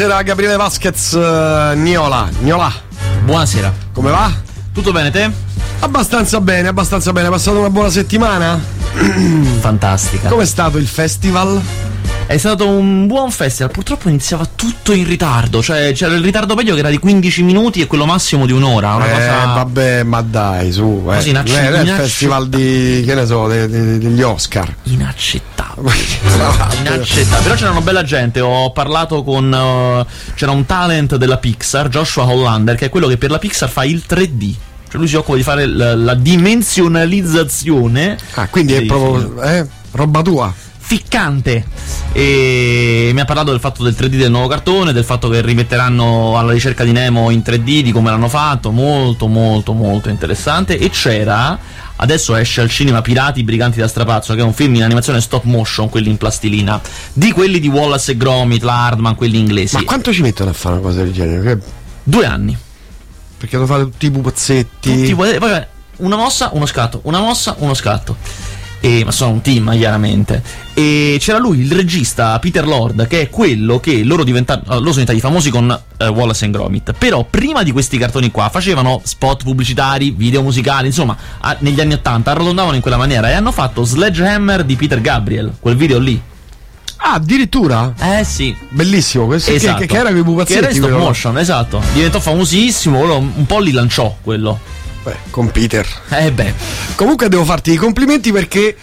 Buonasera Gabriele Vasquez uh, Niola. Niola. Buonasera. Come va? Tutto bene te? Abbastanza bene, abbastanza bene. Hai passato una buona settimana? Fantastica. Com'è stato il festival? È stato un buon festival, purtroppo iniziava tutto in ritardo, cioè c'era il ritardo medio che era di 15 minuti e quello massimo di un'ora. Una eh, cosa... vabbè, ma dai, su. Eh. Così inacc- non è il inacc- festival di, che ne so, de- de- degli Oscar. Inaccettabile. Inaccettabile. Però c'era una bella gente. Ho parlato con. uh, c'era un talent della Pixar, Joshua Hollander, che è quello che per la Pixar fa il 3D. Cioè lui si occupa di fare la, la dimensionalizzazione. Ah, quindi è proprio eh, roba tua. Ficcante e mi ha parlato del fatto del 3D del nuovo cartone, del fatto che rimetteranno alla ricerca di Nemo in 3D, di come l'hanno fatto, molto molto molto interessante e c'era adesso esce al cinema Pirati Briganti da Strapazzo, che è un film in animazione stop motion, quelli in plastilina, di quelli di Wallace e Gromit, la Hardman, quelli inglesi. Ma quanto ci mettono a fare una cosa del genere? Che- Due anni. Perché devo fare tutti i pupazzetti. Tutti, poi, una mossa, uno scatto, una mossa, uno scatto. E, ma sono un team, chiaramente. E c'era lui, il regista Peter Lord, che è quello che loro, diventa- loro sono diventati famosi con eh, Wallace and Gromit. Però prima di questi cartoni qua facevano spot pubblicitari, video musicali, insomma, a- negli anni 80 arrotondavano in quella maniera e hanno fatto Sledgehammer di Peter Gabriel, quel video lì. Ah, addirittura? Eh sì. Bellissimo, questo che- Esatto. che, che era quei Che pupazzetti. era in stop motion, esatto. Diventò famosissimo, un po' li lanciò quello. Beh, con Peter. Eh beh. Comunque devo farti i complimenti perché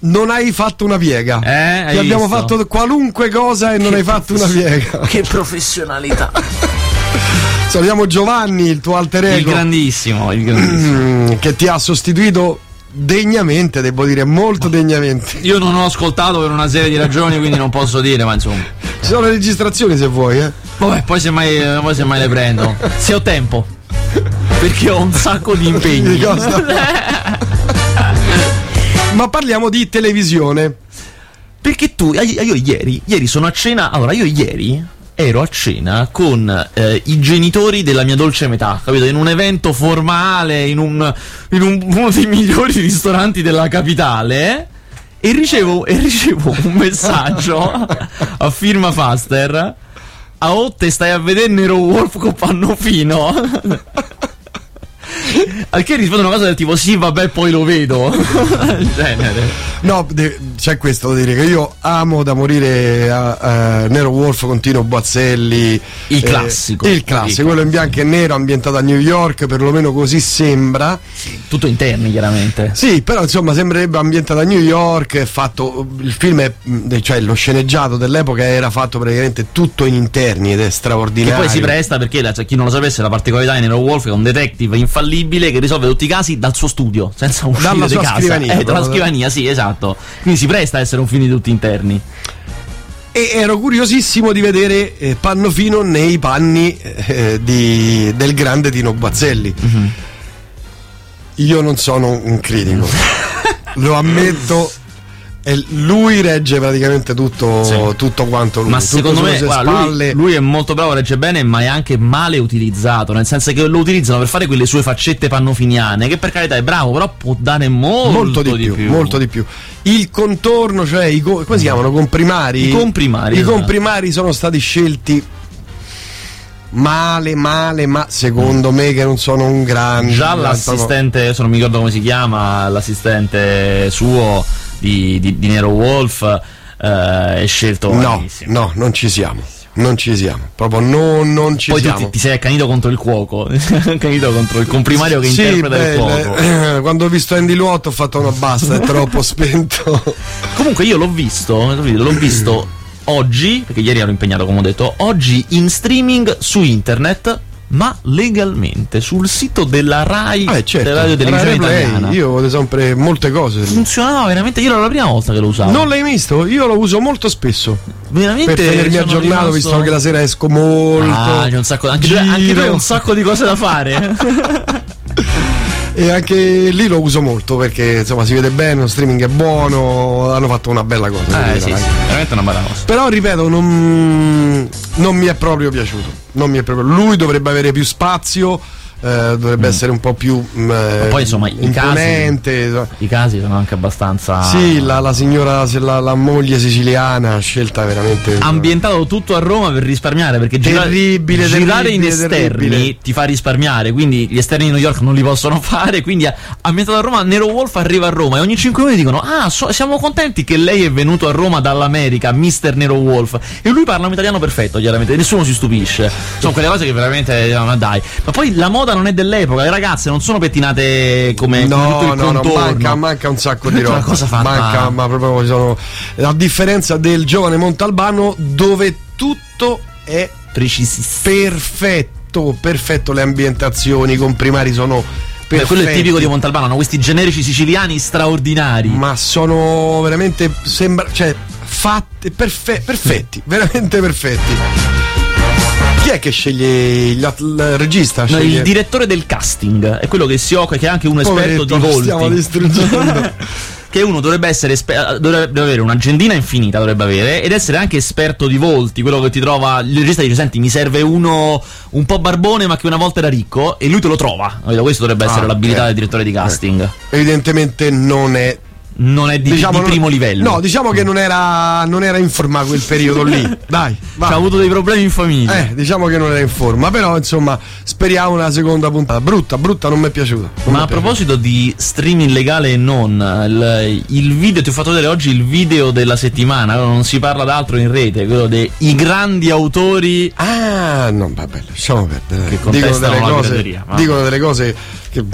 non hai fatto una piega. Eh, Ti abbiamo visto? fatto qualunque cosa e non hai fatto una piega. Che professionalità. Salutiamo Giovanni, il tuo alter Il ego, grandissimo, il grandissimo. mm, che ti ha sostituito degnamente, devo dire, molto degnamente. Io non ho ascoltato per una serie di ragioni, quindi non posso dire, ma insomma. Ci sono le registrazioni se vuoi, eh. Vabbè, poi semmai, poi semmai le prendo. Se ho tempo. Perché ho un sacco di impegni. Ma parliamo di televisione. Perché tu, eh, io ieri, ieri sono a cena. Allora, io ieri ero a cena con eh, i genitori della mia dolce metà, capito? In un evento formale, in, un, in un- uno dei migliori ristoranti della capitale. E ricevo, e ricevo un messaggio a firma Faster. A Otte stai a vedere Nero Wolf con Pannofino? Al che rispondo una cosa del tipo sì vabbè poi lo vedo genere No, de- c'è questo da dire che io amo da morire a, a Nero Wolf con Tino Boazzelli. Il eh, classico. il classico, quello in bianco e nero ambientato a New York, perlomeno così sembra. Tutto interni chiaramente Sì, però insomma sembrerebbe ambientato a New York, fatto il film è, cioè lo sceneggiato dell'epoca era fatto praticamente tutto in interni ed è Che straordinario. poi si presta perché cioè, chi non lo sapesse la particolarità di Nero Wolf è un detective infallibile che risolve tutti i casi dal suo studio senza uscire Dalla di casa scrivania, eh, dalla scrivania sì esatto quindi si presta a essere un film di tutti interni E ero curiosissimo di vedere eh, Pannofino nei panni eh, di- del grande Tino Bazzelli. Mhm. Io non sono un critico, lo ammetto. E lui regge praticamente tutto, Sì. tutto quanto lui. Ma tutto secondo me guarda, lui, lui è molto bravo, regge bene, ma è anche male utilizzato. Nel senso che lo utilizzano per fare quelle sue faccette pannofiniane. Che per carità è bravo, però può dare molto, molto di, più, molto di più. Il contorno, cioè i co- come si chiamano? Comprimari. I comprimari, I esatto. comprimari sono stati scelti male, male, ma secondo me che non sono un grande. Già l'assistente, adesso non mi ricordo come si chiama, l'assistente suo di, di- di Nero Wolf eh, è scelto No, malissimo. no, non ci siamo. Non ci siamo. Proprio no, non ci Poi tu siamo. ti, ti sei accanito contro il cuoco, accanito contro il comprimario che Sì, interpreta il beh, cuoco. eh, quando ho visto Andy Luotto ho fatto no basta, è troppo spento. Comunque io l'ho visto, l'ho visto oggi, perché ieri ero impegnato come ho detto, oggi in streaming su internet, ma legalmente, sul sito della RAI, Eh, certo. della radio televisione Rai italiana. Io vedo sempre molte cose. Funzionava veramente, io era la prima volta che lo usavo. Non l'hai visto? Io lo uso molto spesso. veramente Per tenermi aggiornato, rimasto- visto che la sera esco molto. Ah, c'è un sacco, anche, tu, anche tu hai un sacco di cose da fare. E anche lì lo uso molto perché insomma si vede bene, lo streaming è buono, hanno fatto una bella cosa. eh sì, sì, veramente una bella cosa. Però ripeto, non, non mi è proprio piaciuto. Non mi è proprio. Lui dovrebbe avere più spazio. Eh, dovrebbe essere un po' più mm, eh, poi, insomma, i casi, i casi sono anche abbastanza. Sì, la, la signora, la, la, moglie siciliana, scelta veramente. Ambientato tutto a Roma per risparmiare, perché terribile, girare, girare terribile, in esterni terribile. ti fa risparmiare, quindi gli esterni di New York non li possono fare. Quindi ambientato a Roma, Nero Wolf arriva a Roma e ogni 5 minuti dicono: Ah, so, siamo contenti che lei è venuto a Roma dall'America, Mister Nero Wolf. E lui parla un italiano perfetto, chiaramente, nessuno si stupisce. Sono quelle cose che veramente. Ma dai. Ma poi la moda non è dell'epoca, le ragazze non sono pettinate come, no, come no, no, manca, manca, un sacco di roba. cosa manca, ma proprio sono. A differenza del giovane Montalbano, dove tutto è precisissimo. Perfetto, perfetto. Le ambientazioni, i comprimari sono. Beh, quello è tipico di Montalbano, hanno questi generici siciliani straordinari. Ma sono veramente. Sembra. Cioè, fatti. Perfe- perfetti, veramente perfetti. Chi è che sceglie il, il regista? No, sceglie... il direttore del casting è quello che si occupa, che è anche un Poveretto, esperto di volti. Stiamo distruggendo. che uno dovrebbe essere esper- dovrebbe avere un'agendina infinita dovrebbe avere ed essere anche esperto di volti quello che ti trova il regista dice senti mi serve uno un po' barbone ma che una volta era ricco e lui te lo trova questo dovrebbe Ah, essere l'abilità eh, del direttore di casting eh. evidentemente non è non è di, diciamo, di primo livello. No, diciamo che non era, non era in forma quel periodo lì. Dai, ha avuto dei problemi in famiglia. Eh, diciamo che non era in forma, però insomma, speriamo una seconda puntata. Brutta, brutta, non mi è piaciuta. Non Ma a proposito di streaming legale e non, il, il, video, ti ho fatto vedere oggi il video della settimana, non si parla d'altro in rete, quello dei grandi autori. Ah, no, vabbè, lasciamo perdere. Che dicono delle, cose, dicono delle cose che,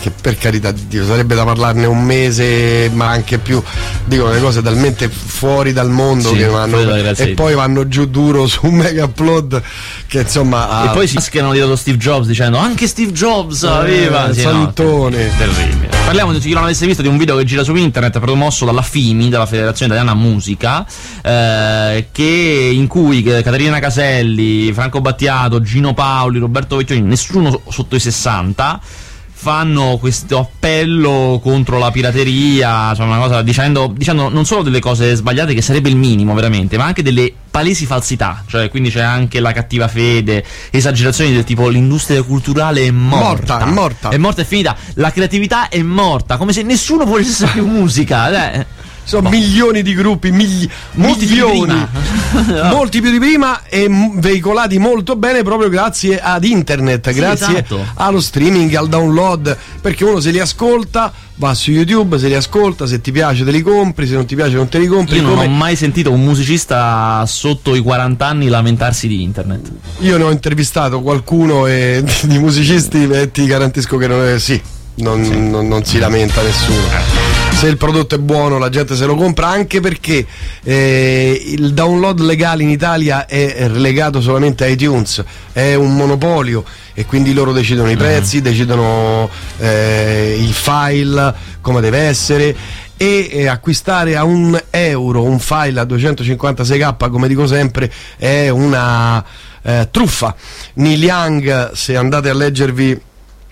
che, per carità di Dio sarebbe da parlarne un mese, ma anche più. Dicono le cose talmente fuori dal mondo sì, che vanno e poi vanno giù duro su un mega upload che insomma. E poi si mascherano dietro Steve Jobs dicendo anche Steve Jobs eh, aveva. Sì, Santone. No, terribile. Parliamo di chi non avesse visto di un video che gira su internet promosso dalla FIMI, dalla Federazione Italiana Musica, eh, che, in cui Caterina Caselli, Franco Battiato, Gino Paoli, Roberto Vecchioni, nessuno sotto i 60 fanno questo appello contro la pirateria, cioè una cosa dicendo, dicendo, non solo delle cose sbagliate che sarebbe il minimo veramente, ma anche delle palesi falsità, cioè quindi c'è anche la cattiva fede, esagerazioni del tipo l'industria culturale è morta, morta è morta, è morta, è finita, la creatività è morta, come se nessuno volesse più musica, eh. Sono boh. milioni di gruppi, migli- milioni, no. molti più di prima e veicolati molto bene proprio grazie ad internet, sì, grazie esatto. allo streaming, al download, perché uno se li ascolta, va su YouTube, se li ascolta, se ti piace te li compri, se non ti piace non te li compri. Io non come... ho mai sentito un musicista sotto i 40 anni lamentarsi di internet. Io ne ho intervistato qualcuno e, di musicisti e ti garantisco che non è sì. Non, sì. non, non si lamenta nessuno se il prodotto è buono la gente se lo compra anche perché eh, il download legale in Italia è relegato solamente a iTunes è un monopolio e quindi loro decidono i prezzi, decidono eh, il file come deve essere e eh, acquistare a un euro un file a 256k come dico sempre è una eh, truffa. Neil Young se andate a leggervi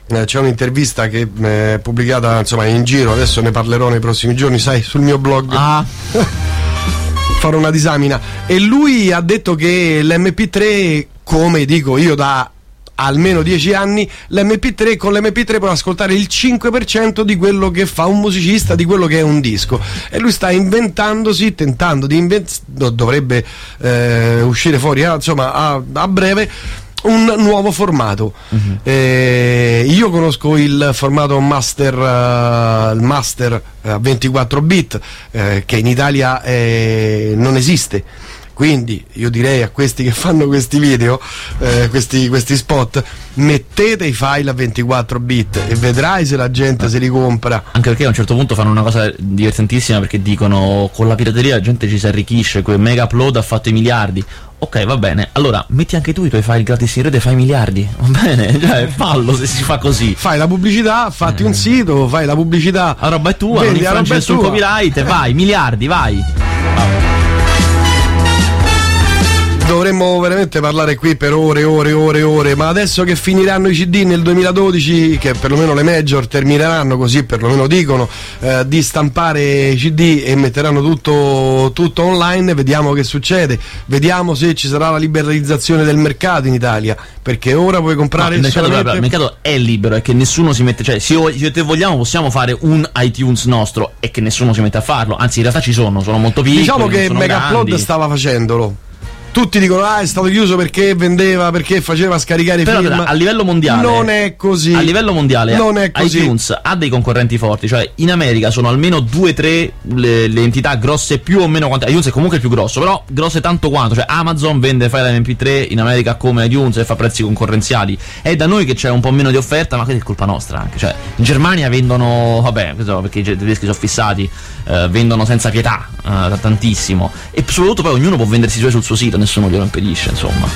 c'è un'intervista che è eh, pubblicata insomma in giro adesso ne parlerò nei prossimi giorni sai sul mio blog. Ah. farò una disamina. E lui ha detto che l'MP3 come dico io da almeno 10 anni l'MP3 con l'MP3 può ascoltare il 5% di quello che fa un musicista di quello che è un disco. E lui sta inventandosi tentando di inventare dovrebbe eh, uscire fuori eh, insomma a, a breve un nuovo formato. Uh-huh. Eh, io conosco il formato master, uh, il master a uh, 24 bit eh, che in Italia eh, non esiste. Quindi io direi a questi che fanno questi video, eh, questi, questi, spot, mettete i file a 24 bit e vedrai se la gente se li compra. Anche perché a un certo punto fanno una cosa divertentissima perché dicono con la pirateria la gente ci si arricchisce, quel mega upload ha fatto i miliardi. Ok, va bene. Allora, metti anche tu i tuoi file gratis in rete e fai miliardi. Va bene? Cioè, fallo se si fa così. Fai la pubblicità, fatti eh. un sito, fai la pubblicità. La roba è tua, Vendi, non infrangi nessun copyright, vai, miliardi, vai. Vabbè. Dovremmo veramente parlare qui per ore, ore, ore, ore, ma adesso che finiranno i CD nel 2012, che perlomeno le major termineranno così, perlomeno dicono, eh, di stampare CD e metteranno tutto, tutto, online, vediamo che succede, vediamo se ci sarà la liberalizzazione del mercato in Italia, perché ora puoi comprare... No, il, mercato, solamente... il mercato è libero, è che nessuno si mette, cioè se io te vogliamo possiamo fare un iTunes nostro e che nessuno si mette a farlo, anzi in realtà ci sono, sono molto piccoli. Diciamo che Megaplod stava facendolo tutti dicono ah è stato chiuso perché vendeva, perché faceva scaricare Però, film. a livello mondiale non è così. A livello mondiale non è così. iTunes ha dei concorrenti forti, cioè in America sono almeno 2-3 le, le, entità grosse più o meno quante. iTunes è comunque il più grosso, però grosse tanto quanto, cioè Amazon vende file MP3 in America come iTunes e fa prezzi concorrenziali. È da noi che c'è un po' meno di offerta, ma questa è colpa nostra anche, cioè in Germania vendono, vabbè, perché i tedeschi sono fissati, eh, vendono senza pietà, eh, tantissimo e soprattutto poi ognuno può vendersi i suoi sul suo sito nessuno glielo impedisce, insomma.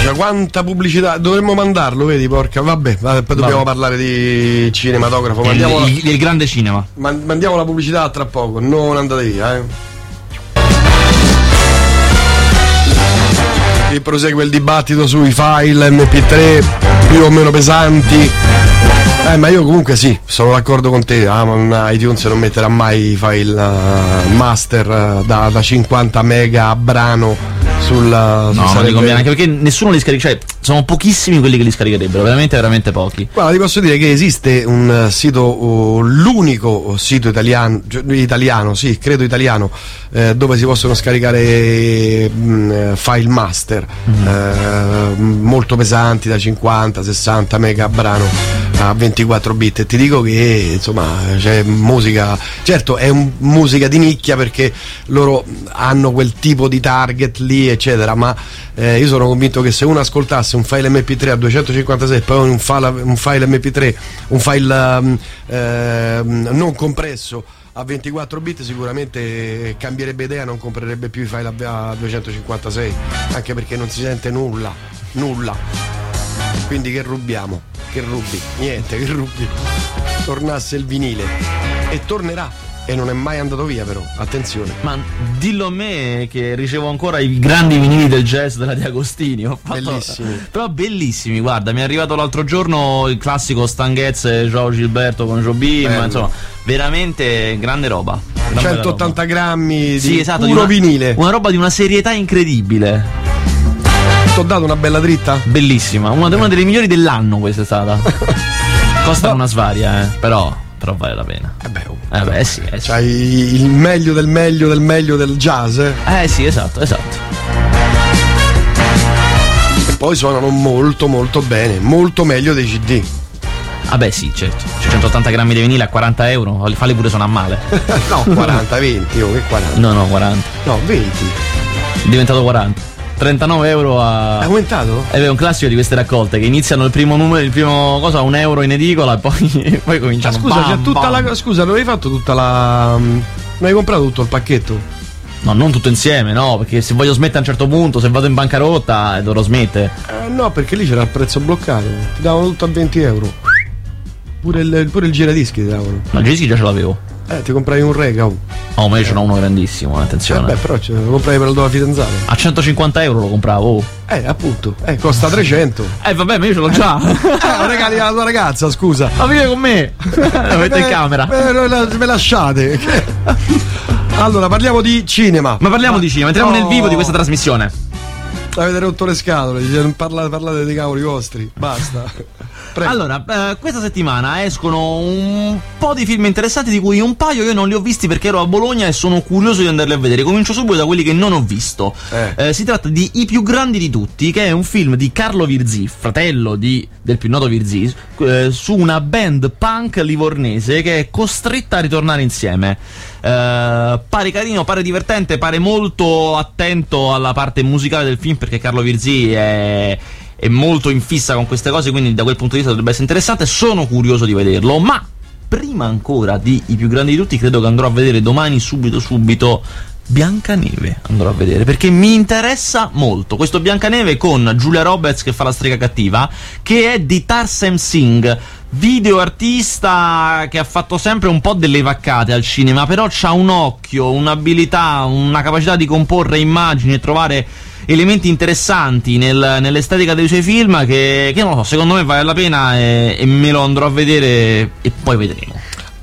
Cioè, quanta pubblicità dovremmo mandarlo, vedi, porca. Vabbè, vabbè poi dobbiamo Vabbè. parlare di cinematografo. Mandiamo il, il, il, grande cinema. Man, mandiamo la pubblicità tra poco, non andate via, eh. Prosegue il dibattito sui file MP3 più o meno pesanti eh, ma io comunque sì, sono d'accordo con te. Amazon ah, iTunes non metterà mai file uh, master uh, da, da 50 mega a brano sul, no, non sarebbe... conviene anche perché nessuno li scarica, cioè sono pochissimi quelli che li scaricherebbero, veramente veramente pochi. Guarda, ti posso dire che esiste un sito, uh, l'unico sito italiano, cioè, italiano, sì, credo italiano, eh, dove si possono scaricare mh, mm, file master mm-hmm. eh, molto pesanti da 50, 60 mega a brano a 24 bit e ti dico che insomma c'è musica, certo è un, musica di nicchia perché loro hanno quel tipo di target lì eccetera, ma eh, io sono convinto che se uno ascoltasse un file MP3 a 256 poi un file, un file MP3, un file um, eh, non compresso a 24 bit sicuramente cambierebbe idea, non comprerebbe più i file a 256, anche perché non si sente nulla, nulla. Quindi che rubiamo? Che rubi? Niente, che rubi. Tornasse il vinile e tornerà e non è mai andato via però, attenzione. Ma dillo a me che ricevo ancora i grandi vinili del jazz della Di Agostini. Fatto... Bellissimi. Però bellissimi, guarda, mi è arrivato l'altro giorno il classico Stanghezze Joe Gilberto con Joe Beam, insomma, veramente grande roba. 180 roba. grammi di sì, esatto, puro di una, vinile. Una roba di una serietà incredibile. Ti ho dato una bella dritta? Bellissima, una, una delle migliori dell'anno questa è stata. Costa una svaria, eh, però però vale la pena. Eh beh, oh. eh beh sì, eh, sì. Il meglio del meglio del meglio del jazz. Eh, eh sì, esatto, esatto. E poi suonano molto molto bene, molto meglio dei CD. Ah beh sì, certo. 180 grammi di vinile a 40 euro, falli pure suonare male. no, 40, 20, oh, che 40? No, no, 40. No, 20. È diventato 40. 39 euro a. È aumentato? È un classico di queste raccolte che iniziano il primo numero, il primo cosa, un euro in edicola e poi, poi cominciano. Ah, scusa, bam, c'è tutta bam. la. Scusa, non hai fatto tutta la. Non hai comprato tutto il pacchetto? No, non tutto insieme, no, perché se voglio smettere a un certo punto, se vado in bancarotta, dovrò smettere. Eh, no, perché lì c'era il prezzo bloccato. Ti davano tutto a 20 euro. Pure il, pure il giradischi ti davano. Ma il giradischi già ce l'avevo. Eh, ti comprai un rega. Oh, ma io ce n'ho uno grandissimo, attenzione. Eh beh, però ce lo comprai per la tua fidanzata. A 150 euro lo compravo. Oh. Eh, appunto. Eh, costa 300. Eh, vabbè, ma io ce l'ho già. eh, regali alla tua ragazza, scusa. Ma vieni con me. lo mette in camera. Eh, me lasciate. allora, parliamo di cinema. Ma parliamo ma... di cinema, entriamo oh. nel vivo di questa trasmissione. Avete rotto le scatole, parlate, parlate dei cavoli vostri, basta. Prego. Allora, eh, questa settimana escono un po' di film interessanti, di cui un paio io non li ho visti perché ero a Bologna e sono curioso di andarli a vedere. Comincio subito da quelli che non ho visto. Eh. Eh, si tratta di I più grandi di tutti, che è un film di Carlo Virzì, fratello di, del più noto Virzì, eh, su una band punk livornese che è costretta a ritornare insieme. Uh, pare carino, pare divertente, pare molto attento alla parte musicale del film perché Carlo Virzì è, è molto in fissa con queste cose, quindi da quel punto di vista dovrebbe essere interessante. Sono curioso di vederlo, ma prima ancora di I più grandi di tutti, credo che andrò a vedere domani subito subito Biancaneve andrò a vedere perché mi interessa molto questo Biancaneve con Giulia Roberts che fa la strega cattiva che è di Tarsem Singh video artista che ha fatto sempre un po' delle vaccate al cinema però ha un occhio, un'abilità, una capacità di comporre immagini e trovare elementi interessanti nel, nell'estetica dei suoi film che, che, non lo so, secondo me vale la pena e, e me lo andrò a vedere e poi vedremo.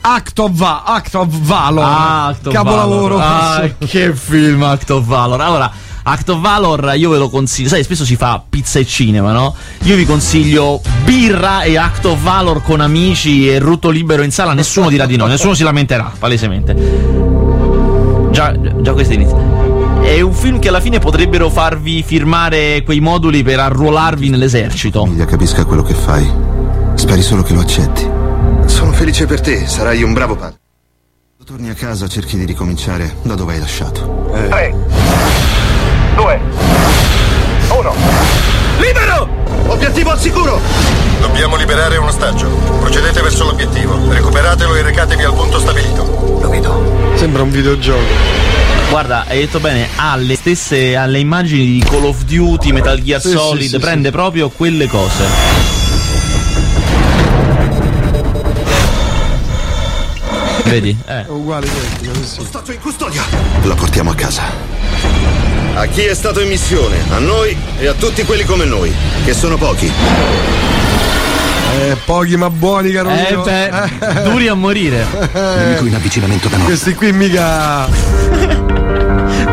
Act of, Va- Act of Valor. Ah, Act of Capolavoro. Valor. Ah, che film Act of Valor. Allora, Act of Valor io ve lo consiglio. Sai, spesso si fa pizza e cinema, no? Io vi consiglio birra e Act of Valor con amici e rutto libero in sala. Nessuno dirà di no, nessuno si lamenterà, palesemente. Già, già questo inizio. È un film che alla fine potrebbero farvi firmare quei moduli per arruolarvi nell'esercito. Famiglia capisca quello che fai. Speri solo che lo accetti. Felice per te, sarai un bravo padre. Quando torni a casa cerchi di ricominciare da dove hai lasciato. 3, 2, 1. Libero! Obiettivo al sicuro! Dobbiamo liberare un ostaggio. Procedete verso l'obiettivo. Recuperatelo e recatevi al punto stabilito. Lo vedo. Sembra un videogioco. Guarda, hai detto bene, ha le stesse alle immagini di Call of Duty, Metal Gear Sì, Solid, sì, sì, prende sì. proprio quelle cose. Vedi? Eh. È uguale identico, sì, sì. Ostaggio in custodia! La portiamo a casa. A chi è stato in missione? A noi e a tutti quelli come noi, che sono pochi. Eh, pochi ma buoni, caro Eh, beh, duri a morire. Nemico in avvicinamento da noi. Questi qui mica.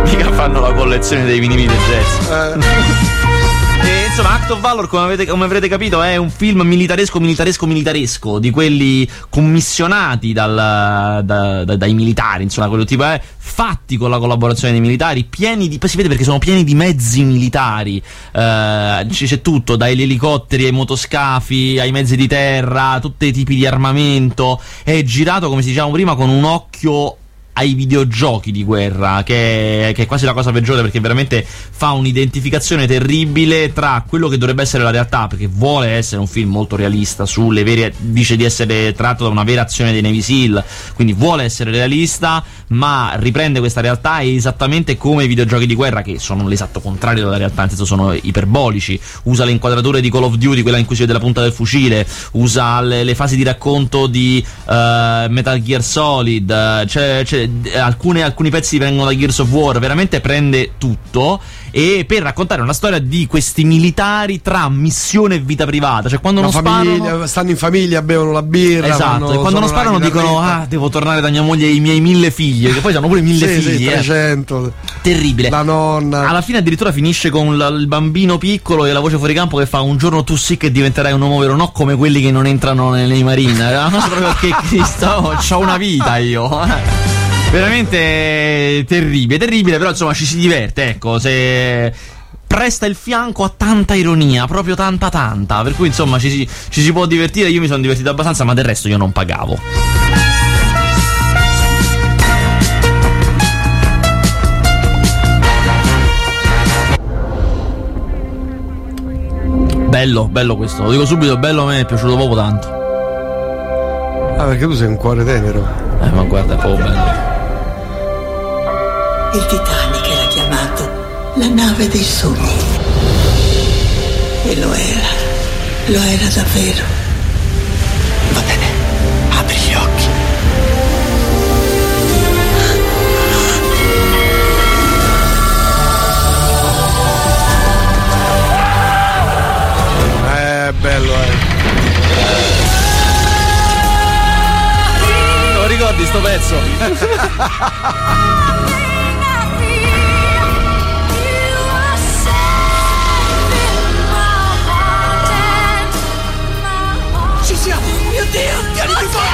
Mica fanno la collezione dei vinili del jazz. eh, insomma, Act of Valor, come, avete- come avrete capito, è un film militaresco, militaresco, militaresco, di quelli commissionati dal- da- da- dai militari, insomma, quello tipo è, fatti con la collaborazione dei militari, pieni di, poi si vede perché sono pieni di mezzi militari, Eh, c'è tutto, dagli elicotteri ai motoscafi, ai mezzi di terra, tutti i tipi di armamento, è girato, come si diceva prima, con un occhio ai videogiochi di guerra, che, che è quasi la cosa peggiore perché veramente fa un'identificazione terribile tra quello che dovrebbe essere la realtà, perché vuole essere un film molto realista sulle vere, dice di essere tratto da una vera azione dei Navy Seal, quindi vuole essere realista, ma riprende questa realtà esattamente come i videogiochi di guerra, che sono l'esatto contrario della realtà, nel senso sono iperbolici, usa le inquadrature di Call of Duty, quella in cui si vede la punta del fucile, usa le, le fasi di racconto di eh, Metal Gear Solid, eh, c'è- c'è- alcune- alcuni pezzi vengono da Gears of War, veramente prende tutto e per raccontare una storia di questi militari tra missione e vita privata, cioè quando non sparano stanno in famiglia, bevono la birra. Esatto, fanno- e quando sono non sparano dicono ah devo tornare da mia moglie e i miei mille figli, che poi hanno pure mille Sì, sì, figli, eh. 300. terribile. La nonna. Alla fine addirittura finisce con la- il bambino piccolo e la voce fuori campo che fa un giorno tu sì che diventerai un uomo vero, no come quelli che non entrano nei, nei marine. Cosa proprio che Cristo, ho una vita io. Veramente terribile, terribile, però insomma ci si diverte, ecco, se presta il fianco a tanta ironia, proprio tanta tanta, per cui insomma ci si, ci si può divertire, io mi sono divertito abbastanza, ma del resto io non pagavo. Bello, bello questo, lo dico subito, bello a me è piaciuto proprio tanto. Ah, perché tu sei un cuore tenero. Eh, ma guarda, è proprio bello. Il Titanic era chiamato la nave dei sogni. E lo era. Lo era davvero. Va bene, apri gli occhi. Eh, bello, eh. Lo ricordi sto pezzo?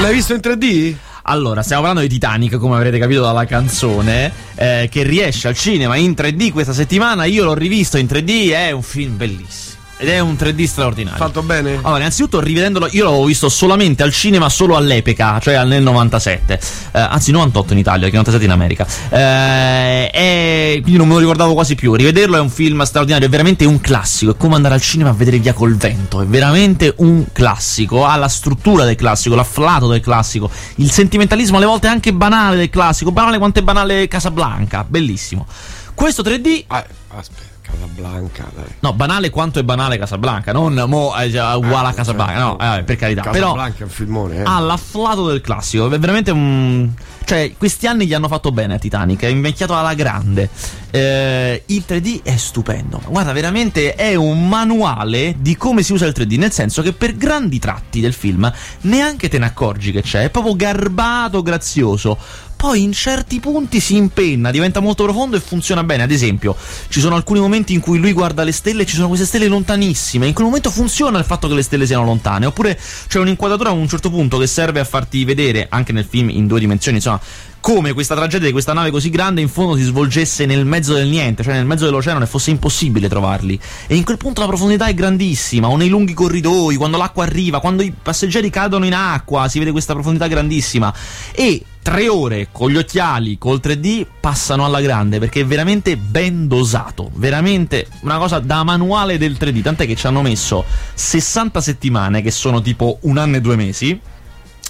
L'hai visto in 3D? Allora, stiamo parlando di Titanic, come avrete capito dalla canzone, eh, che riesce al cinema in 3D questa settimana. Io l'ho rivisto in 3D, è un film bellissimo. Ed è un 3D straordinario. Fatto bene? Allora, innanzitutto rivedendolo, io l'avevo visto solamente al cinema, solo all'epoca, cioè nel 97, eh, anzi 98 in Italia, che 97 in America. Eh, e quindi non me lo ricordavo quasi più. Rivederlo è un film straordinario, è veramente un classico. È come andare al cinema a vedere Via col vento. È veramente un classico. Ha la struttura del classico, l'afflato del classico, il sentimentalismo alle volte anche banale del classico. Banale quanto è banale Casablanca. Bellissimo. Questo 3D Ah, aspetta, Casablanca, dai. No, banale quanto è banale Casablanca, non mo è già uguale a Casablanca, no, eh, per carità. Però Casablanca è un filmone, eh. ha l'afflato del classico, è veramente un... Cioè, questi anni gli hanno fatto bene a Titanic, è invecchiato alla grande. Eh, il 3D è stupendo. Guarda, veramente è un manuale di come si usa il 3D, nel senso che per grandi tratti del film neanche te ne accorgi che c'è, è proprio garbato, grazioso. Poi in certi punti si impenna, diventa molto profondo e funziona bene. Ad esempio, ci sono alcuni momenti in cui lui guarda le stelle e ci sono queste stelle lontanissime. In quel momento funziona il fatto che le stelle siano lontane. Oppure c'è un'inquadratura a un certo punto che serve a farti vedere, anche nel film in due dimensioni, insomma, come questa tragedia di questa nave così grande in fondo si svolgesse nel mezzo del niente, cioè nel mezzo dell'oceano e fosse impossibile trovarli. E in quel punto la profondità è grandissima, o nei lunghi corridoi, quando l'acqua arriva, quando i passeggeri cadono in acqua, si vede questa profondità grandissima. E tre ore con gli occhiali, col 3D, passano alla grande perché è veramente ben dosato. Veramente una cosa da manuale del 3D. Tant'è che ci hanno messo 60 settimane, che sono tipo un anno e due mesi.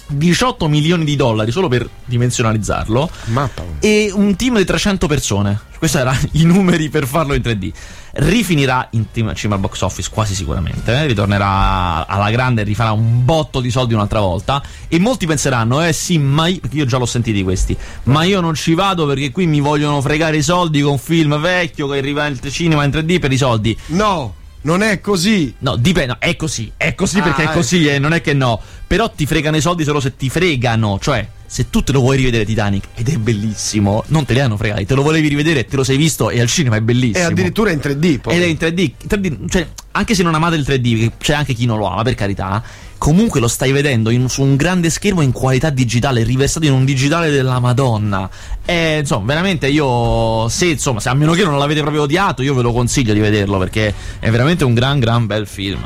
18 milioni di dollari solo per dimensionalizzarlo Mappa. e un team di 300 persone. Questi erano i numeri per farlo in 3D. Rifinirà in cima al box office quasi sicuramente, eh? ritornerà alla grande e rifarà un botto di soldi un'altra volta. E molti penseranno, eh sì, ma io, perché io già l'ho sentiti questi, ma io non ci vado perché qui mi vogliono fregare i soldi con un film vecchio che arriva al cinema in 3D per i soldi. No, non è così. No, dipende, no, è così, è così Ah, perché è eh. così, eh, non è che no. Però ti fregano i soldi solo se ti fregano, cioè se tu te lo vuoi rivedere Titanic ed è bellissimo, non te li hanno fregati, te lo volevi rivedere, te lo sei visto e al cinema è bellissimo. E addirittura in 3D. Poi. Ed è in 3D, 3D, cioè anche se non amate il 3D, perché c'è anche chi non lo ama, per carità, comunque lo stai vedendo in- su un grande schermo in qualità digitale, riversato in un digitale della Madonna. E, insomma, veramente io, se insomma, se a meno che non l'avete proprio odiato, io ve lo consiglio di vederlo perché è veramente un gran gran bel film.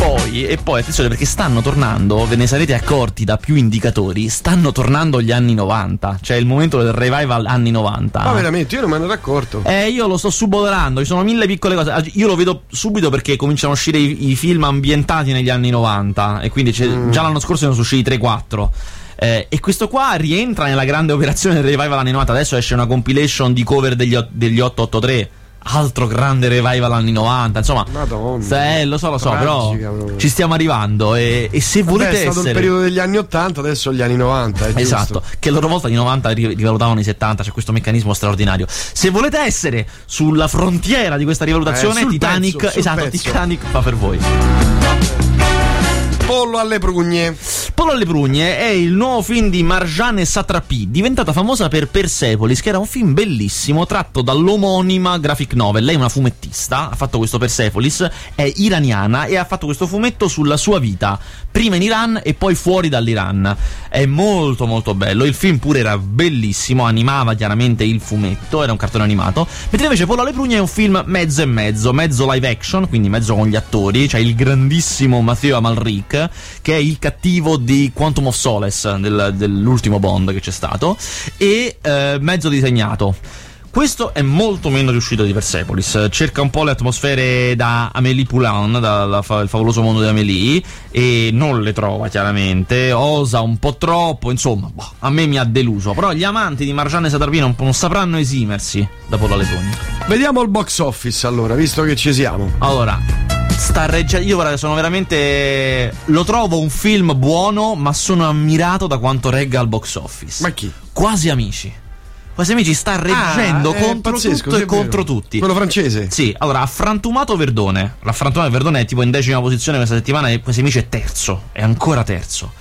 E poi, e poi, attenzione perché stanno tornando, ve ne sarete accorti da più indicatori, stanno tornando gli anni 90, cioè il momento del revival anni 90. Ma veramente, io non me ne ero accorto. Eh, io lo sto suboperando, ci sono mille piccole cose. Io lo vedo subito perché cominciano a uscire i, i film ambientati negli anni 90 e quindi Mm. già l'anno scorso ne sono usciti 3-4. Eh, e questo qua rientra nella grande operazione del revival anni 90. Adesso esce una compilation di cover degli, degli 883. Altro grande revival anni 90. Insomma, Madonna. eh, lo so, lo so, però proprio. ci stiamo arrivando. E, e se Vabbè, volete è stato essere. il periodo degli anni 80, adesso gli anni 90. È Esatto, che a loro volta i 90 ri- rivalutavano i 70, c'è questo meccanismo straordinario. Se volete essere sulla frontiera di questa rivalutazione, Eh, Titanic, pezzo, esatto, pezzo. Titanic fa per voi. Pollo alle prugne. Pollo alle prugne è il nuovo film di Marjane Satrapi, diventata famosa per Persepolis, che era un film bellissimo tratto dall'omonima graphic novel. Lei è una fumettista, ha fatto questo Persepolis, è iraniana e ha fatto questo fumetto sulla sua vita, prima in Iran e poi fuori dall'Iran. È molto molto bello, il film pure era bellissimo, animava chiaramente il fumetto, era un cartone animato, mentre invece Pollo alle prugne è un film mezzo e mezzo, mezzo live action, quindi mezzo con gli attori, c'è il grandissimo Matteo Amalric, che è il cattivo di Quantum of Solace, del- dell'ultimo Bond che c'è stato, e eh, mezzo disegnato. Questo è molto meno riuscito di Persepolis, cerca un po' le atmosfere da Amélie Poulain, dal fa- il favoloso mondo di Amélie, e non le trova chiaramente, osa un po' troppo, insomma, boh, a me mi ha deluso, però gli amanti di Marjane Satrapi non, non sapranno esimersi da Pollo alle Prugne. Vediamo il box office allora, visto che ci siamo. Allora, sta reggendo. Io guarda, sono veramente. Lo trovo un film buono, ma sono ammirato da quanto regga al box office. Ma chi? Quasi amici. Quasi amici sta reggendo Ah, contro pazzesco, tutto e contro tutti. Quello francese? Sì, allora ha frantumato Verdone. La frantumata Verdone è tipo in decima posizione questa settimana e questi amici è terzo. È ancora terzo.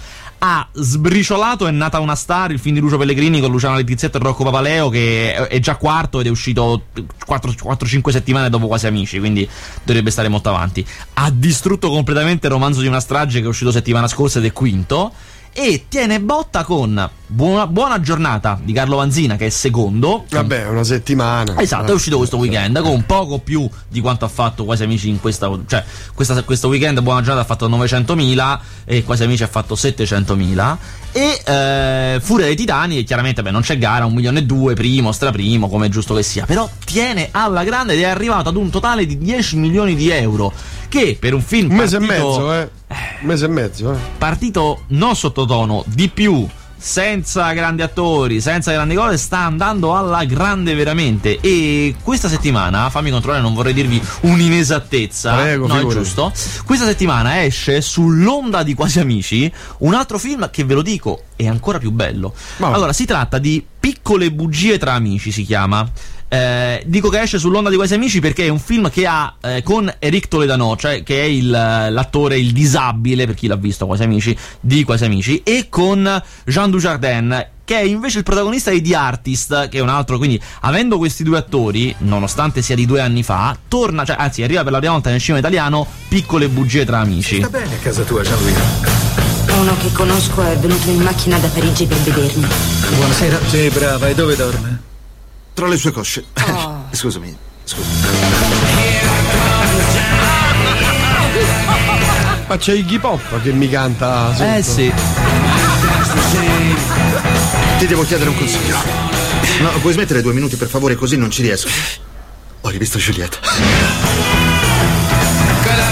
Ha sbriciolato È nata una star, il film di Lucio Pellegrini con Luciana Letizzetto e Rocco Papaleo, che è già quarto ed è uscito 4-5 settimane dopo Quasi Amici, quindi dovrebbe stare molto avanti. Ha distrutto completamente il romanzo di una strage che è uscito settimana scorsa ed è quinto. e tiene botta con Buona, buona giornata di Carlo Vanzina che è secondo. Vabbè, una settimana. Esatto, è uscito questo weekend con poco più di quanto ha fatto Quasi Amici in questa. cioè, questa, questo weekend Buona giornata ha fatto 900.000 e Quasi Amici ha fatto 700.000. E eh, Furia dei Titani, chiaramente beh, non c'è gara, un milione e due, primo, straprimo, come è giusto che sia. Però tiene alla grande ed è arrivato ad un totale di 10 milioni di euro. Che per un film. Un mese partito, e mezzo, eh. Un mese e mezzo, eh. Partito non sottotono, di più senza grandi attori, senza grandi cose, sta andando alla grande veramente. E questa settimana, fammi controllare, non vorrei dirvi un'inesattezza. Prego, no, è figurati. giusto. Questa settimana esce sull'onda di Quasi Amici un altro film che ve lo dico è ancora più bello. Ma- Allora, si tratta di Piccole bugie tra amici, si chiama. Eh, dico che esce sull'onda di Quasi Amici perché è un film che ha eh, con Eric Toledano, cioè che è il, l'attore, il disabile, per chi l'ha visto Quasi Amici, di Quasi Amici, e con Jean Dujardin, che è invece il protagonista di The Artist, che è un altro, quindi avendo questi due attori, nonostante sia di due anni fa, torna, cioè, anzi arriva per la prima volta nel cinema italiano Piccole bugie tra amici. Sta bene a casa tua, Gianluigi. Uno che conosco è venuto in macchina da Parigi per vedermi. Buonasera. Sì, brava. E dove dorme? Tra le sue cosce. Oh. Scusami. Scusa. Ma c'è Iggy Pop che mi canta sotto. Eh sì. Ti devo chiedere un consiglio. No, puoi smettere due minuti per favore, così non ci riesco. Ho rivisto Juliette.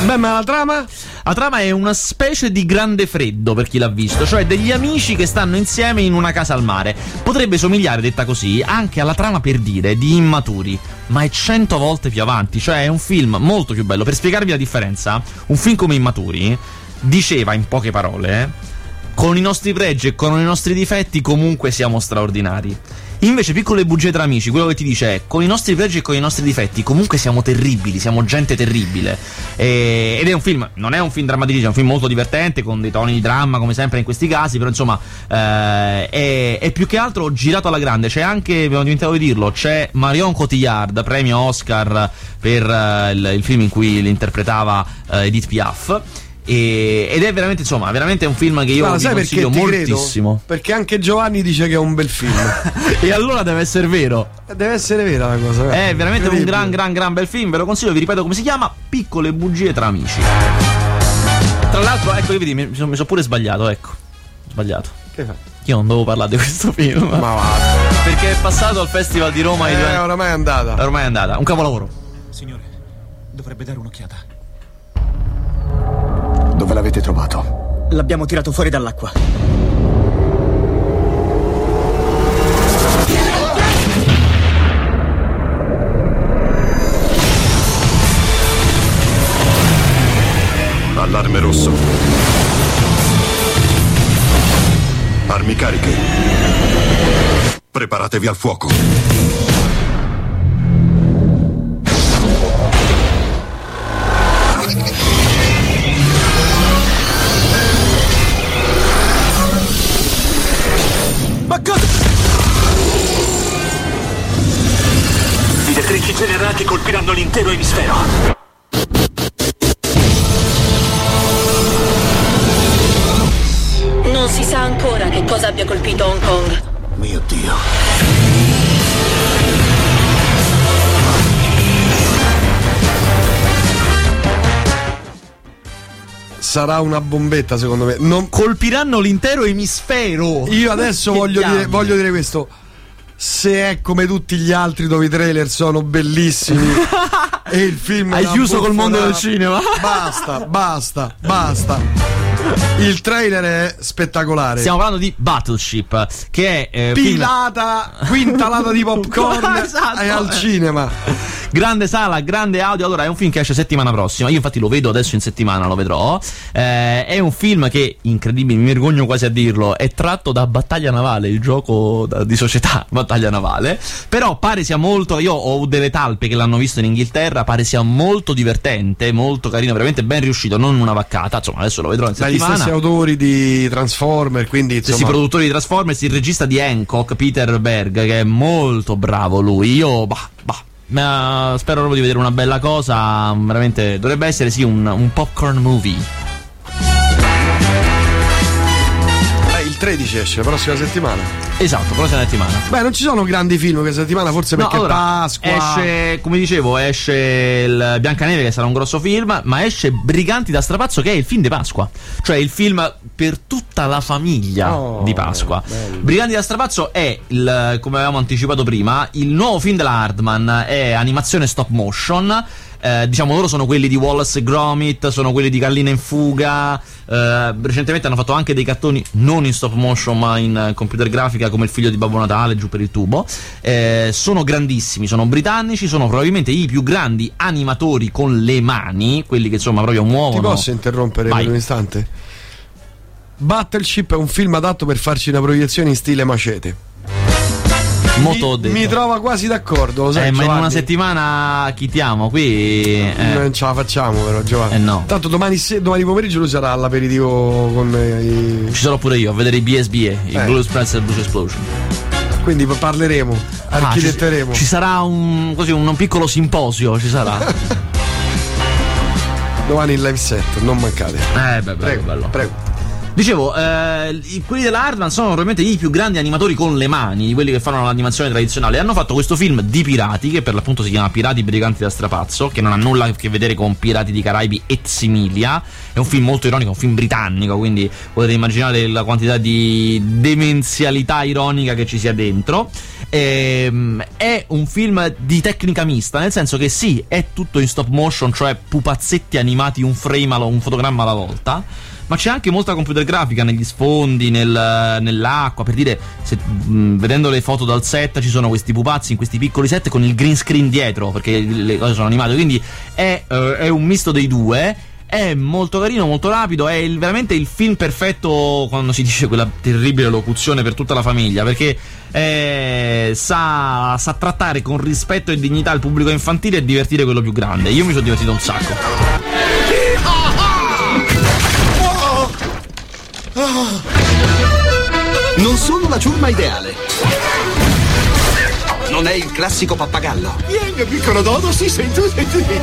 Beh, ma la trama? La trama è una specie di grande freddo per chi l'ha visto, cioè degli amici che stanno insieme in una casa al mare. Potrebbe somigliare, detta così, anche alla trama per dire di Immaturi, ma è cento volte più avanti, cioè è un film molto più bello. Per spiegarvi la differenza, un film come Immaturi diceva in poche parole, con i nostri pregi e con i nostri difetti comunque siamo straordinari. Invece, piccole bugie tra amici, quello che ti dice è: con i nostri pregi e con i nostri difetti, comunque siamo terribili, siamo gente terribile. E- ed è un film, non è un film drammatico, è un film molto divertente, con dei toni di dramma, come sempre in questi casi. Però, insomma, eh, è, è più che altro girato alla grande. C'è anche, abbiamo dimenticato di dirlo, c'è Marion Cotillard, premio Oscar per eh, il, il film in cui l'interpretava eh, Edith Piaf. E- ed è veramente, insomma, veramente un film che io vi sai perché moltissimo. credo? Perché anche Giovanni dice che è un bel film. e allora deve essere vero. Deve essere vera la cosa. guarda. È veramente un gran, gran, gran bel film. Ve lo consiglio, vi ripeto come si chiama: Piccole bugie tra amici. Tra l'altro, ecco, vedi, mi, mi sono mi sono pure sbagliato, ecco. Sbagliato. Che fa? Io non dovevo parlare di questo film. Ma va. Perché è passato al Festival di Roma. due Eh, anni- oramai è andata. Ormai è andata. Un capolavoro. Signore, dovrebbe dare un'occhiata. Dove l'avete trovato? L'abbiamo tirato fuori dall'acqua. Allarme rosso. Armi cariche. Preparatevi al fuoco. Colpiranno l'intero emisfero. Non si sa ancora che cosa abbia colpito Hong Kong. Mio Dio. Sarà una bombetta, secondo me. Non- Colpiranno l'intero emisfero. Io adesso voglio dire, voglio dire questo. Se è come tutti gli altri dove i trailer sono bellissimi e il film è Hai chiuso col mondo del cinema. Basta, basta, basta. Il trailer è spettacolare. Stiamo parlando di Battleship, che è eh, film- Pilata, quintalata di popcorn Esatto. è al cinema. Grande sala, grande audio. Allora, è un film che esce settimana prossima. Io, infatti, lo vedo adesso in settimana, lo vedrò. Eh, è un film che, incredibile, mi vergogno quasi a dirlo. È tratto da Battaglia Navale, il gioco da- di società Battaglia Navale. Però pare sia molto. Io ho delle talpe che l'hanno visto in Inghilterra. Pare sia molto divertente, molto carino, veramente ben riuscito. Non una vaccata. Insomma, adesso lo vedrò in Dagli settimana. stessi autori di Transformer, quindi Stessi insomma, produttori di Transformers, il regista di Hancock, Peter Berg, che è molto bravo lui. Io, bah, bah. ma spero proprio di vedere una bella cosa. Veramente dovrebbe essere sì un, un popcorn movie. Il 13 esce, la prossima settimana. Esatto, prossima settimana. Beh, non ci sono grandi film questa settimana, forse No, perché allora, Pasqua. Esce, come dicevo, esce il Biancaneve che sarà un grosso film, ma esce Briganti da strapazzo che è il film di Pasqua. Cioè il film per tutta la famiglia Oh, di Pasqua. bello. Briganti da strapazzo è, il, come avevamo anticipato prima, il nuovo film della Hardman, è animazione stop motion. Eh, diciamo loro sono quelli di Wallace e Gromit, sono quelli di Gallina in fuga. eh, recentemente hanno fatto anche dei cartoni non in stop motion ma in computer grafica come il figlio di Babbo Natale giù per il tubo. Eh, sono grandissimi, sono britannici, sono probabilmente i più grandi animatori con le mani, quelli che insomma proprio Ti muovono. posso interrompere Vai. per un istante? Battleship è un film adatto per farci una proiezione in stile macete. Detto. Mi trova quasi d'accordo, lo sai. Eh, ma in una settimana chitiamo qui. eh, Non ce la facciamo, però, Giovanni. Eh, no. Tanto domani, se- domani pomeriggio lui sarà all'aperitivo con eh, i. Ci sarò pure io a vedere i BSBA, i Eh. Blues Press e Blues Explosion. Quindi parleremo, Ah, architetteremo. ci, ci sarà un, così, un piccolo simposio, ci sarà. Domani in live set, non mancate. eh, beh, bello, Prego, bello. prego. Dicevo, eh, quelli della Hardman sono probabilmente i più grandi animatori con le mani, quelli che fanno l'animazione tradizionale. Hanno fatto questo film di pirati, che per l'appunto si chiama Pirati Briganti da Strapazzo, che non ha nulla a che vedere con Pirati di Caraibi et similia. È un film molto ironico, un film britannico, quindi potete immaginare la quantità di demenzialità ironica che ci sia dentro. Ehm, è un film di tecnica mista, nel senso che sì, è tutto in stop motion, cioè pupazzetti animati un frame, un fotogramma alla volta. Ma c'è anche molta computer grafica negli sfondi, nel- nell'acqua. Per dire, se, mh, vedendo le foto dal set, ci sono questi pupazzi in questi piccoli set con il green screen dietro, perché le cose sono animate. Quindi è, eh, è un misto dei due. È molto carino, molto rapido. È il- veramente il film perfetto quando si dice quella terribile locuzione per tutta la famiglia. Perché eh, sa, sa trattare con rispetto e dignità il pubblico infantile e divertire quello più grande. Io mi sono divertito un sacco. Non sono la ciurma ideale. Non è il classico pappagallo. Vieni, mio piccolo dodo, si sente. sente.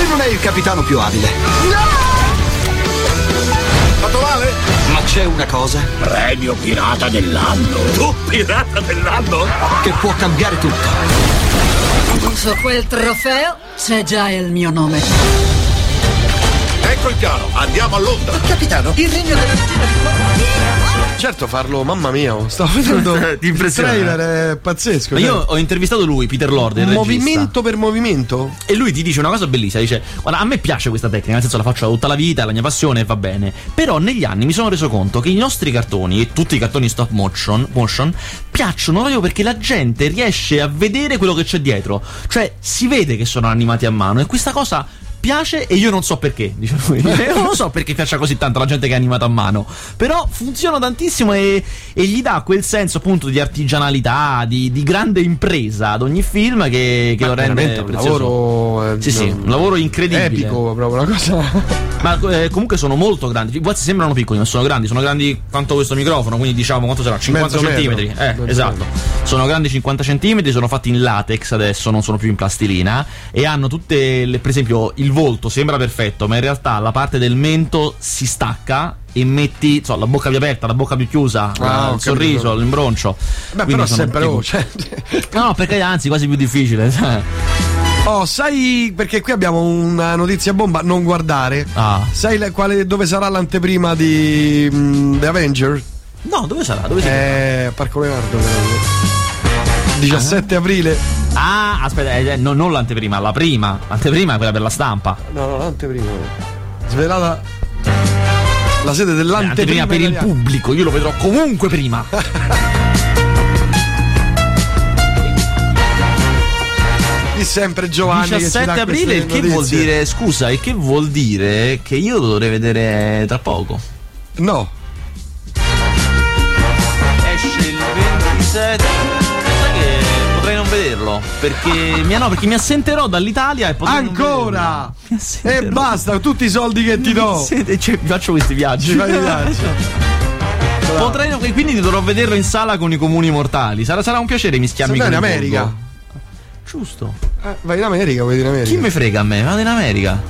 E non è il capitano più abile. Fatto male? Ma c'è una cosa Premio pirata dell'anno. Tu pirata dell'anno? che può cambiare tutto. Su quel trofeo c'è già il mio nome. Ecco il piano, andiamo a Londra. Capitano, il regno della Certo, farlo, mamma mia, stavo vedendo. Il trailer è pazzesco. Ma cioè, io ho intervistato lui, Peter Lord, il regista. movimento per movimento? E lui ti dice una cosa bellissima, dice Guarda a me piace questa tecnica, nel senso la faccio tutta la vita, è la mia passione e va bene Però negli anni mi sono reso conto che i nostri cartoni, e tutti i cartoni stop motion, motion Piacciono proprio perché la gente riesce a vedere quello che c'è dietro Cioè si vede che sono animati a mano e questa cosa piace e io non so perché, dice lui. Non so perché piaccia così tanto la gente che è animata a mano. Però funziona tantissimo e, e gli dà quel senso appunto di artigianalità, di, di grande impresa ad ogni film che, che lo rende un prezioso. lavoro. eh, Sì, sì, un lavoro incredibile. Epico, proprio una cosa. Ma eh, comunque sono molto grandi. I sembrano piccoli, ma sono grandi. Sono grandi quanto questo microfono. Quindi diciamo quanto sarà? 50 Mezzo centimetri. Eh, esatto. Sono grandi 50 centimetri. Sono fatti in latex adesso, non sono più in plastilina. E hanno tutte le. Per esempio, il volto sembra perfetto, ma in realtà la parte del mento si stacca. E metti insomma, la bocca più aperta, la bocca più chiusa, Ah, il sorriso, capito. l'imbroncio. Beh, Quindi però sempre. tipo- cioè, No, perché anzi, quasi più difficile. oh, sai perché qui abbiamo una notizia bomba? Non guardare. ah. Sai le- quale- dove sarà l'anteprima di mm, The Avenger? No, dove sarà? Dove Eh, Parco Leonardo. credo. 17 aprile. Ah, aspetta, eh, no, non l'anteprima, la prima. L'anteprima è quella per la stampa. No, no, l'anteprima. Svelata la sede L'anteprima dell'anteprima per il pubblico, io lo vedrò comunque prima. Di sempre Giovanni che ci 17 dà aprile, il che vuol notizie. dire, scusa, il che vuol dire che io lo dovrei vedere tra poco. No. Esce il 27 potrei non vederlo. Perché, mia, no, perché mi assenterò dall'Italia e potrei. Ancora! E basta, tutti i soldi che ti do. Siete, cioè, faccio questi viaggi. Potrei, quindi dovrò vederlo in sala con i comuni mortali. Sarà, sarà un piacere mischiarmi Stai con in America. Mondo. Giusto. Eh, vai in America, vai in America. Chi mi frega a me? Vado in America.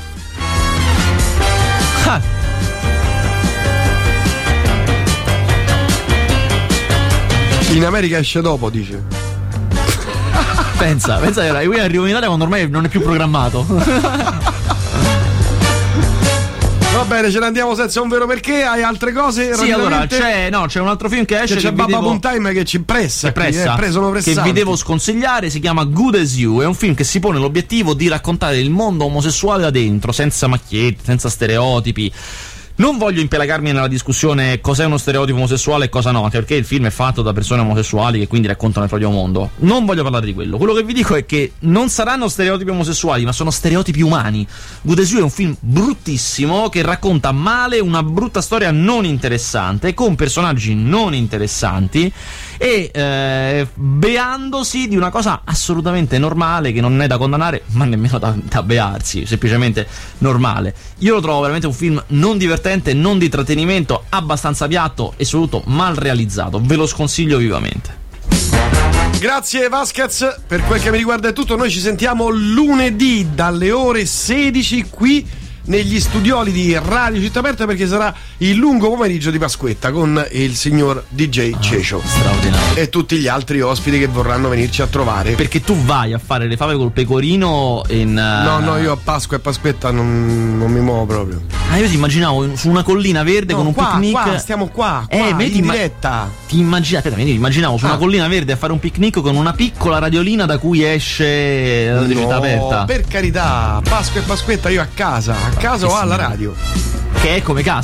Ah. In America esce dopo, dice. Pensa, pensa che Rai arriva in Italia quando ormai non è più programmato. Va bene, ce ne andiamo senza un vero perché. Hai altre cose? Sì, allora c'è, no, c'è un altro film che esce Che c'è che vi Babba devo- Boom Time che ci pressa. che qui, pressa, eh, pre- sono che vi devo sconsigliare, si chiama Good as You, è un film che si pone l'obiettivo di raccontare il mondo omosessuale da dentro, senza macchiette, senza stereotipi. Non voglio impelagarmi nella discussione cos'è uno stereotipo omosessuale e cosa no, perché il film è fatto da persone omosessuali che quindi raccontano il proprio mondo. Non voglio parlare di quello. Quello che vi dico è che non saranno stereotipi omosessuali, ma sono stereotipi umani. You è un film bruttissimo che racconta male una brutta storia non interessante, con personaggi non interessanti e eh, beandosi di una cosa assolutamente normale che non è da condannare, ma nemmeno da, da bearsi, semplicemente normale. Io lo trovo veramente un film non divertente, non di intrattenimento, abbastanza piatto e soprattutto mal realizzato. Ve lo sconsiglio vivamente. Grazie Vasquez, per quel che mi riguarda è tutto, noi ci sentiamo lunedì dalle ore 16 qui negli studioli di Radio Città Aperta perché sarà il lungo pomeriggio di Pasquetta con il signor DJ Cecio Ah, straordinario. e tutti gli altri ospiti che vorranno venirci a trovare. Perché tu vai a fare le fave col pecorino in... eh, No, no, io a Pasqua e Pasquetta non, non mi muovo proprio. Ah, io ti immaginavo in- su una collina verde No, con un qua, picnic. qua, stiamo qua, Eh, qua, vedi, in diretta. Ti immagina, aspetta, vedi, immaginavo su Ah. una collina verde a fare un picnic con una piccola radiolina da cui esce la No, città aperta. per carità, Pasqua e Pasquetta io a casa, a casa o alla radio. Che è come casa.